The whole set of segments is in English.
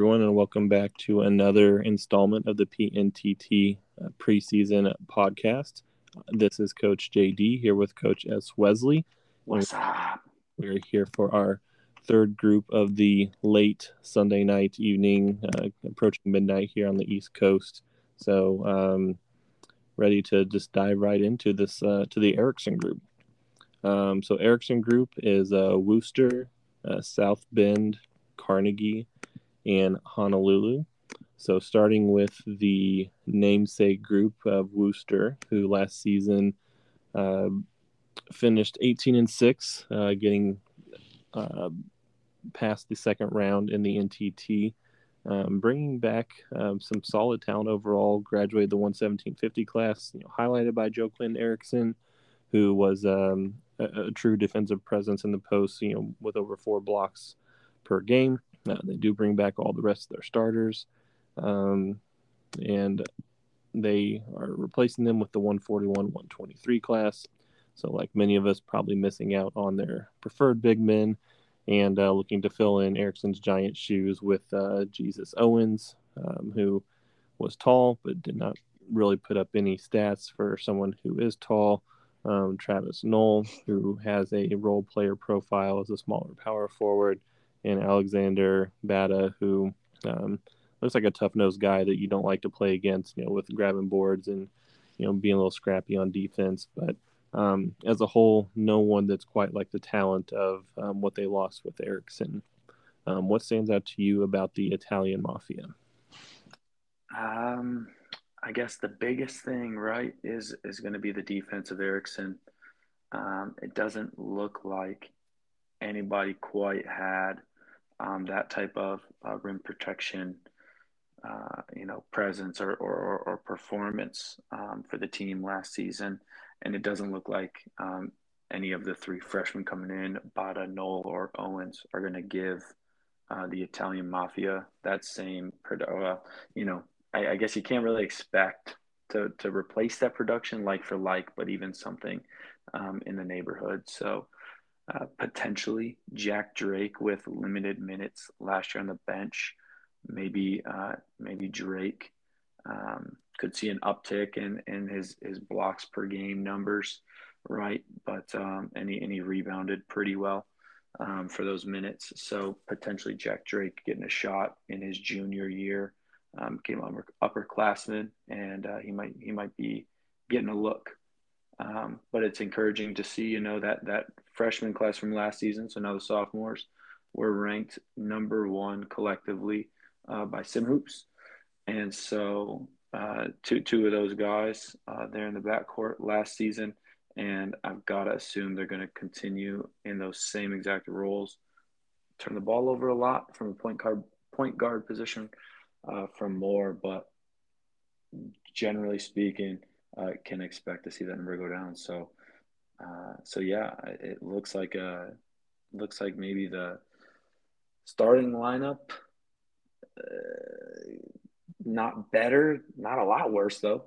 everyone, and welcome back to another installment of the PNTT uh, preseason podcast. This is Coach JD here with Coach S. Wesley. What's up? We're here for our third group of the late Sunday night evening, uh, approaching midnight here on the East Coast. So, um, ready to just dive right into this uh, to the Erickson group. Um, so, Erickson group is uh, Wooster, uh, South Bend, Carnegie, and Honolulu. So, starting with the namesake group of Wooster, who last season uh, finished 18 and 6, uh, getting uh, past the second round in the NTT, um, bringing back um, some solid talent overall. Graduated the 11750 class, you know, highlighted by Joe Clinton Erickson, who was um, a, a, true defensive presence in the post, you know, with over four blocks per game. Uh, they do bring back all the rest of their starters, um, and they are replacing them with the 141 123 class. So, like many of us, probably missing out on their preferred big men and uh, looking to fill in Erickson's giant shoes with uh, Jesus Owens, um, who was tall but did not really put up any stats for someone who is tall. Um, Travis Knoll, who has a role player profile as a smaller power forward, and Alexander Bata, who um, looks like a tough nosed guy that you don't like to play against, you know, with grabbing boards and you know being a little scrappy on defense. But um, as a whole, no one that's quite like the talent of um, what they lost with Erickson. Um, what stands out to you about the Italian mafia? Um, I guess the biggest thing, right, is is going to be the defense of Erickson. Um, it doesn't look like anybody quite had um, that type of uh, rim protection, uh, you know, presence or, or, or performance um, for the team last season. And it doesn't look like um, any of the three freshmen coming in, Bada, Knoll, or Owens, are going to give uh, the Italian Mafia that same, uh, you know, I, I, guess you can't really expect to, to replace that production like for like, but even something um, in the neighborhood. So, uh, potentially Jack Drake with limited minutes last year on the bench. Maybe uh, maybe Drake um, could see an uptick in, in his, his blocks per game numbers, right? But um, and, he, and he rebounded pretty well um, for those minutes. So potentially Jack Drake getting a shot in his junior year. Um, came upper, upperclassman, and uh, he might he might be getting a look. Um, but it's encouraging to see, you know, that that freshman class from last season, so now the sophomores, were ranked number one collectively uh, by Sim Hoops. And so uh, two, two of those guys uh, there in the backcourt last season. And I've got to assume they're going to continue in those same exact roles. Turn the ball over a lot from a point guard, point guard position uh, from more, but generally speaking, uh, can expect to see that number go down. So uh, so yeah, it looks like uh, looks like maybe the starting lineup uh, not better, not a lot worse though.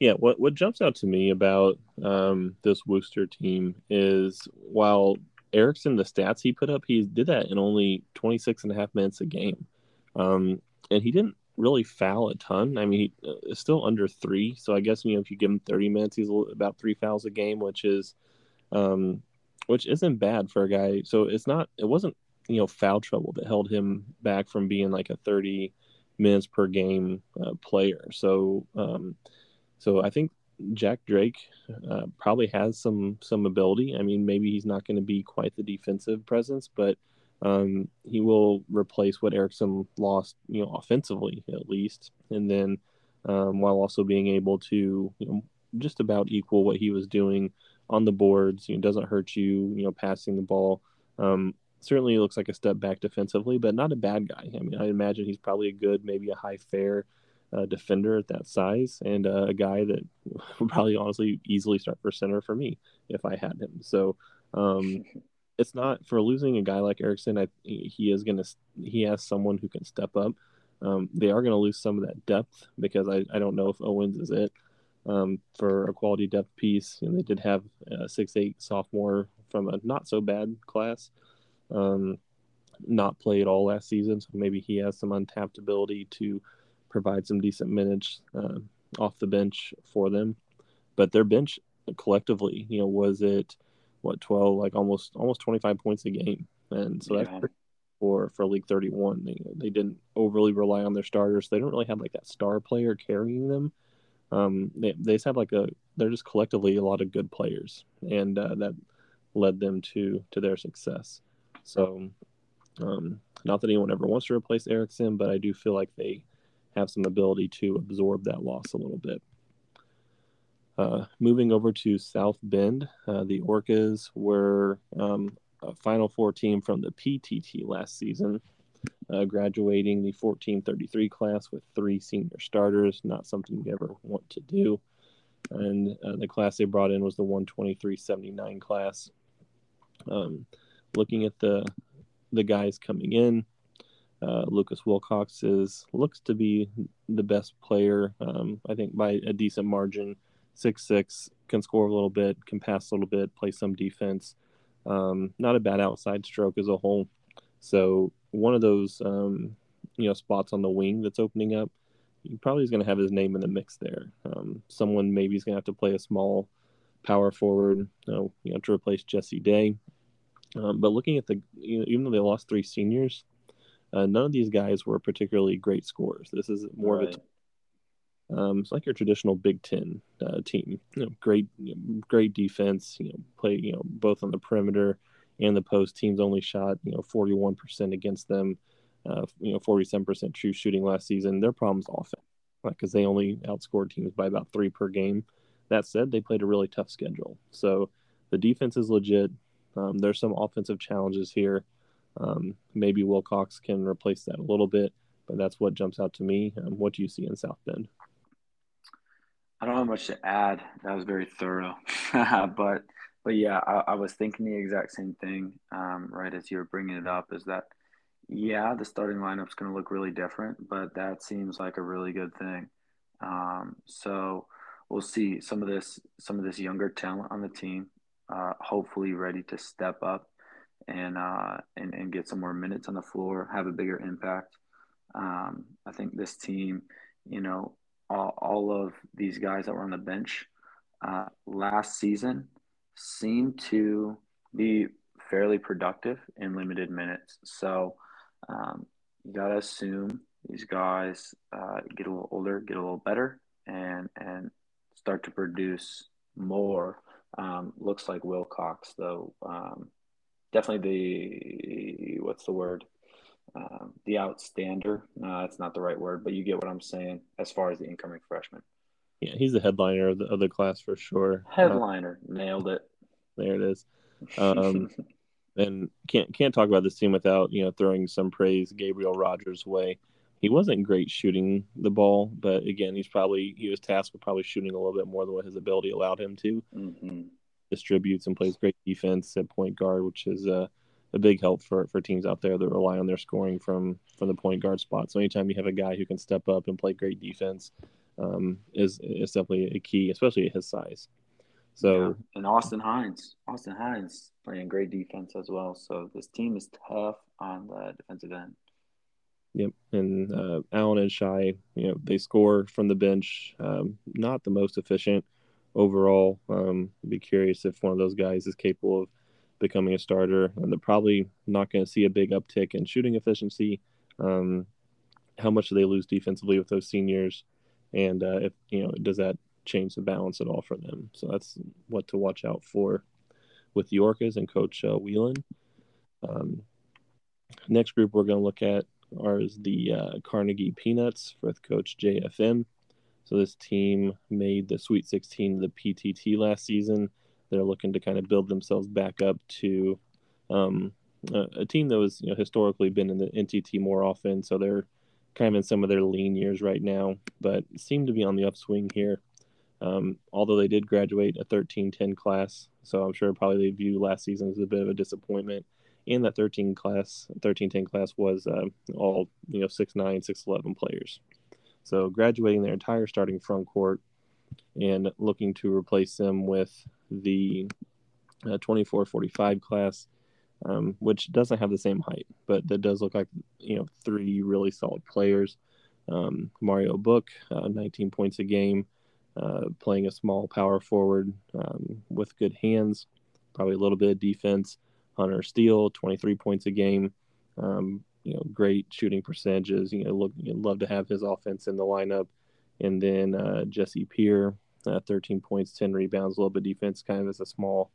Yeah, what what jumps out to me about um, this Wooster team is while Erickson, the stats he put up, he did that in only 26 and a half minutes a game. Um, and he didn't really foul a ton. I mean, he, uh, still under three. So I guess you know if you give him 30 minutes, he's about three fouls a game, which is, um, which isn't bad for a guy. So it's not. It wasn't you know foul trouble that held him back from being like a 30 minutes per game uh, player. So um, so I think Jack Drake uh, probably has some some ability. I mean, maybe he's not going to be quite the defensive presence, but um, he will replace what Erickson lost, you know, offensively at least, and then um, while also being able to, you know, just about equal what he was doing on the boards. You know, doesn't hurt you, you know, passing the ball. Um, certainly looks like a step back defensively, but not a bad guy. I mean, I imagine he's probably a good, maybe a high fair uh, defender at that size, and uh, a guy that would probably honestly easily start for center for me if I had him. So. Um, it's not for losing a guy like Erickson. I, he is gonna he has someone who can step up. Um, they are going to lose some of that depth because I, I don't know if Owens is it um, for a quality depth piece. Know, they did have a six eight sophomore from a not so bad class, um, not play at all last season, so maybe he has some untapped ability to provide some decent minutes uh, off the bench for them. But their bench collectively, you know, was it what twelve, like almost almost twenty five points a game, and so yeah. that's for for League thirty one. They they didn't overly rely on their starters. They don't really have like that star player carrying them. Um, they they just have like a they're just collectively a lot of good players, and uh, that led them to to their success. So, um, not that anyone ever wants to replace Erickson, but I do feel like they have some ability to absorb that loss a little bit. Uh, moving over to South Bend, uh, the Orcas were um, a Final Four team from the PTT last season, uh, graduating the 1433 class with three senior starters. Not something you ever want to do. And uh, the class they brought in was the 123.79 class. Um, looking at the the guys coming in, uh, Lucas Wilcox is looks to be the best player. Um, I think by a decent margin. Six six can score a little bit, can pass a little bit, play some defense. Um, not a bad outside stroke as a whole. So one of those um, you know spots on the wing that's opening up, he probably is going to have his name in the mix there. Um, someone maybe is going to have to play a small power forward, you know, you know to replace Jesse Day. Um, but looking at the, you know, even though they lost three seniors, uh, none of these guys were particularly great scorers. This is more right. of a um, it's like your traditional Big Ten uh, team. You know, great, you know, great defense. You know, play you know both on the perimeter and the post. Teams only shot you know 41% against them. Uh, you know, 47% true shooting last season. Their problem's offense, because they only outscored teams by about three per game. That said, they played a really tough schedule. So the defense is legit. Um, there's some offensive challenges here. Um, maybe Wilcox can replace that a little bit, but that's what jumps out to me. Um, what do you see in South Bend? I don't have much to add. That was very thorough, but but yeah, I, I, was thinking the exact same thing. Um, right as you were bringing it up, is that yeah, the starting lineup's going to look really different, but that seems like a really good thing. Um, so we'll see some of this some of this younger talent on the team, uh, hopefully ready to step up and uh, and and get some more minutes on the floor, have a bigger impact. Um, I think this team, you know, all, all of these guys that were on the bench uh, last season seem to be fairly productive in limited minutes. So um, you got to assume these guys uh, get a little older, get a little better, and and start to produce more. Um, looks like Wilcox, though, um, definitely the what's the word? Um, the outstander. Uh, that's not the right word, but you get what I'm saying as far as the incoming freshman. Yeah, he's the headliner of the, of the class for sure. Headliner, uh, nailed it. There it is. Um, and can't can't talk about this team without you know throwing some praise Gabriel Rogers' way. He wasn't great shooting the ball, but again, he's probably he was tasked with probably shooting a little bit more than what his ability allowed him to. Mm-hmm. Distributes and plays great defense at point guard, which is uh, a big help for for teams out there that rely on their scoring from from the point guard spot. So anytime you have a guy who can step up and play great defense, um, is is definitely a key, especially at his size. So yeah. and Austin Hines, Austin Hines playing great defense as well. So this team is tough on the defensive end. Yep, and uh, Allen and Shy, you know, they score from the bench. Um, not the most efficient overall. Um, be curious if one of those guys is capable of becoming a starter, and they're probably not going to see a big uptick in shooting efficiency. Um, how much do they lose defensively with those seniors, and uh, if you know, does that change the balance at all for them? So that's what to watch out for with the Orcas and Coach uh, Whelan. Um, next group we're going to look at are the uh, Carnegie Peanuts with Coach JFM. So this team made the Sweet 16 the PTT last season they're looking to kind of build themselves back up to um, a, a, team that was you know, historically been in the NTT more often. So they're kind of in some of their lean years right now, but seem to be on the upswing here. Um, although they did graduate a 13-10 class, so I'm sure probably they view last season as a bit of a disappointment. And that 13 class, 13-10 class was uh, all you know 6'9", 6'11 players. So graduating their entire starting front court and looking to replace them with the uh, 24 45 class. um, which doesn't have the same height, but that does look like you know three really solid players. Um, Mario Book, uh, 19 points a game, uh, playing a small power forward um, with good hands, probably a little bit of defense. Hunter Steele, 23 points a game. Um, you know, great shooting percentages. You know, look, you'd love to have his offense in the lineup. And then uh, Jesse Peer, uh, 13 points, 10 rebounds, a little bit defense, kind of as a small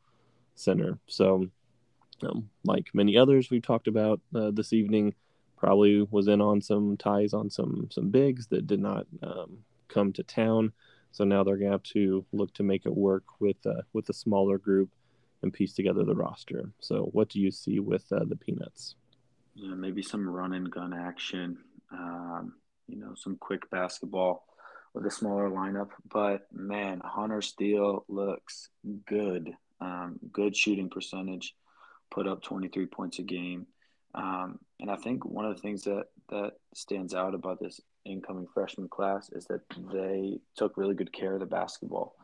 center. So, um, like many others we've talked about uh, this evening, probably was in on some ties on some some bigs that did not um, come to town. So now they're gonna have to look to make it work with uh, with a smaller group and piece together the roster. So, what do you see with uh, the Peanuts? Yeah, maybe some run and gun action. Um, you know, some quick basketball with a smaller lineup. But man, Hunter Steele looks good. Um, good shooting percentage. Put up 23 points a game. Um, and I think one of the things that that stands out about this incoming freshman class is that they took really good care of the basketball.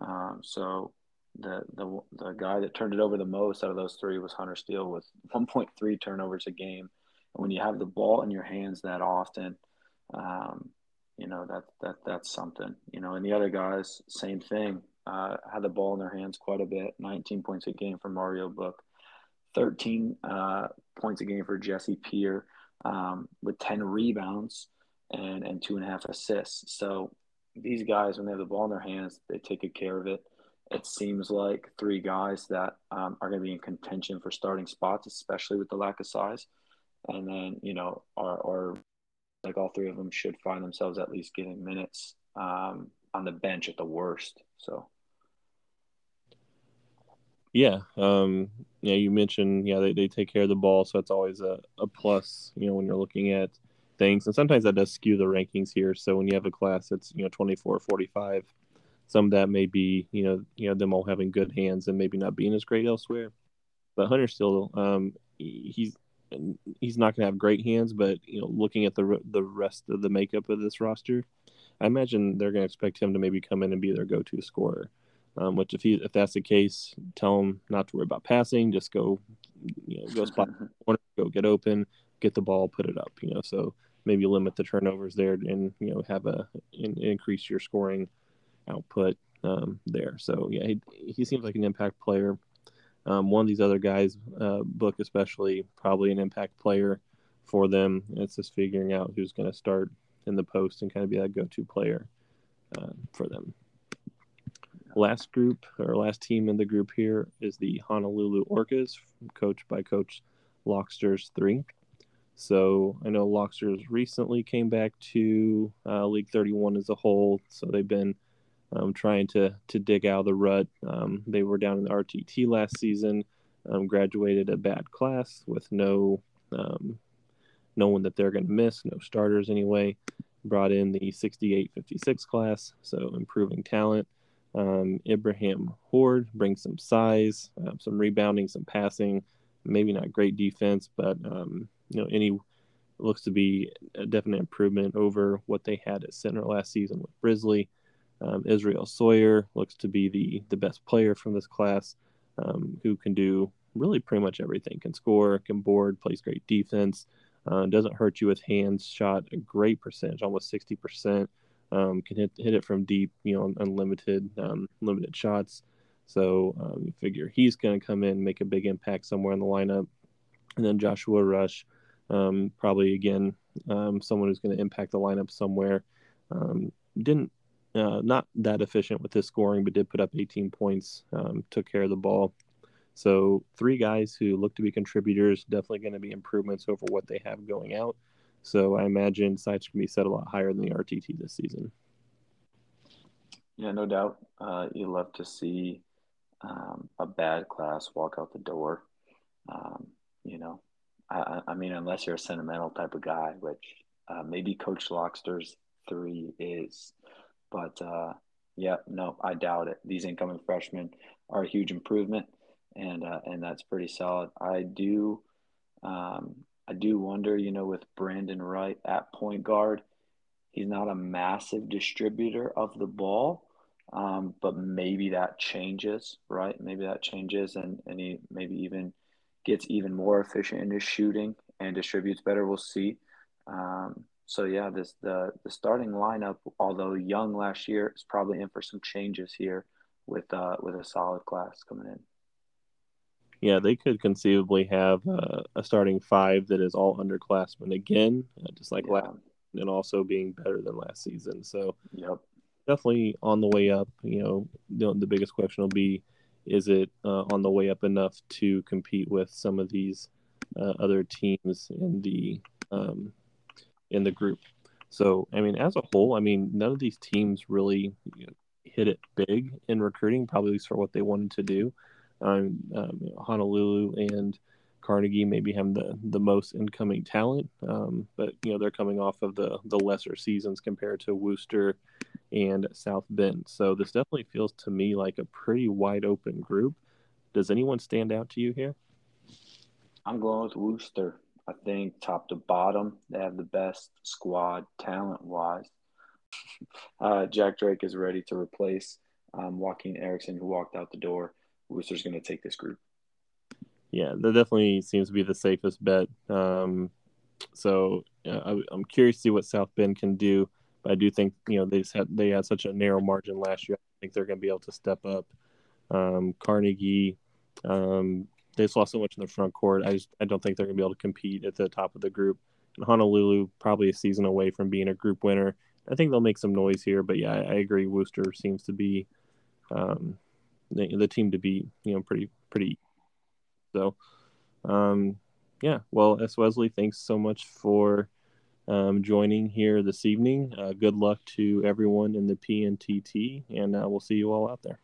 Um, so the the the guy that turned it over the most out of those three was Hunter Steele with 1.3 turnovers a game. And when you have the ball in your hands that often, um, you know that that that's something. You know, and the other guys, same thing. Uh, had the ball in their hands quite a bit. 19 points a game for Mario Book, 13 uh, points a game for Jesse Peer, um, with 10 rebounds and and two and a half assists. So these guys, when they have the ball in their hands, they take good care of it it seems like three guys that um, are going to be in contention for starting spots, especially with the lack of size. And then, you know, are, are like all three of them should find themselves at least getting minutes um, on the bench at the worst. So, yeah, um, yeah, you mentioned, yeah, they, they take care of the ball. So that's always a, a plus, you know, when you're looking at things. And sometimes that does skew the rankings here. So when you have a class that's, you know, 24, 45, some of that may be, you know, you know them all having good hands and maybe not being as great elsewhere. But Hunter Steele, um, he's he's not going to have great hands. But you know, looking at the the rest of the makeup of this roster, I imagine they're going to expect him to maybe come in and be their go-to scorer. Um, which if he if that's the case, tell him not to worry about passing. Just go, you know, go spot corner, go get open, get the ball, put it up. You know, so maybe limit the turnovers there and you know have a in, increase your scoring output um, there. So yeah, he, he seems like an impact player. Um, one of these other guys, uh, book especially, probably an impact player for them. It's just figuring out who's going to start in the post and kind of be that go-to player uh, for them. Last group or last team in the group here is the Honolulu Orcas, coached by Coach Locksters three. So I know Locksters recently came back to uh, League 31 as a whole, so they've been um, trying to to dig out of the rut. Um, they were down in the RTT last season, um, graduated a bad class with no um, no one that they're going to miss, no starters anyway. Brought in the 68-56 class, so improving talent. Um, Ibrahim Horde brings some size, uh, some rebounding, some passing. Maybe not great defense, but you know any looks to be a definite improvement over what they had at center last season with Brisley. Um, Israel Sawyer looks to be the the best player from this class, um, who can do really pretty much everything. Can score, can board, plays great defense, uh, doesn't hurt you with hands. Shot a great percentage, almost sixty percent. Um, can hit hit it from deep, you know, unlimited um, limited shots. So um, you figure he's going to come in, make a big impact somewhere in the lineup, and then Joshua Rush, um, probably again someone who's going to impact the lineup somewhere. didn't uh, not that efficient with his scoring, but did put up 18 points, um, took care of the ball. So, three guys who look to be contributors, definitely going to be improvements over what they have going out. So, I imagine sights can be set a lot higher than the RTT this season. Yeah, no doubt. Uh, you love to see um, a bad class walk out the door. Um, you know, I, I, mean, unless you're a sentimental type of guy, which uh, maybe Coach Lockster's three is. But uh, yeah, no, I doubt it. These incoming freshmen are a huge improvement, and uh, and that's pretty solid. I do, um, I do wonder, you know, with Brandon Wright at point guard, he's not a massive distributor of the ball, um, but maybe that changes, right? Maybe that changes, and and he maybe even gets even more efficient in his shooting and distributes better, we'll see. Um, so yeah, this the the starting lineup, although young last year, is probably in for some changes here with uh, with a solid class coming in. Yeah, they could conceivably have uh, a starting five that is all underclassmen again, uh, just like yeah. last, and also being better than last season. So, yep, definitely on the way up. You know, the, the biggest question will be, is it uh, on the way up enough to compete with some of these uh, other teams in the um, in the group? So, I mean, as a whole, I mean, none of these teams really hit it big in recruiting, probably for what they wanted to do. Um, um, Honolulu and Carnegie maybe have the the most incoming talent, um, but you know they're coming off of the the lesser seasons compared to Wooster and South Bend. So this definitely feels to me like a pretty wide open group. Does anyone stand out to you here? I'm going with Wooster. I think top to bottom, they have the best squad talent wise. Uh, Jack Drake is ready to replace um, Joaquin Erickson, who walked out the door. Wooster's going to take this group. Yeah, that definitely seems to be the safest bet. Um, so uh, I, am curious to see what South Bend can do. But I do think you know they had they had such a narrow margin last year. I think they're going to be able to step up. Um, Carnegie, um, they just lost so much in the front court. I just I don't think they're going to be able to compete at the top of the group. And Honolulu probably a season away from being a group winner. I think they'll make some noise here, but yeah, I, I agree. Wooster seems to be um, the, the team to beat. You know, pretty pretty. So, um, yeah. Well, S. Wesley, thanks so much for um, joining here this evening. Uh, good luck to everyone in the PNTT, and uh, we'll see you all out there.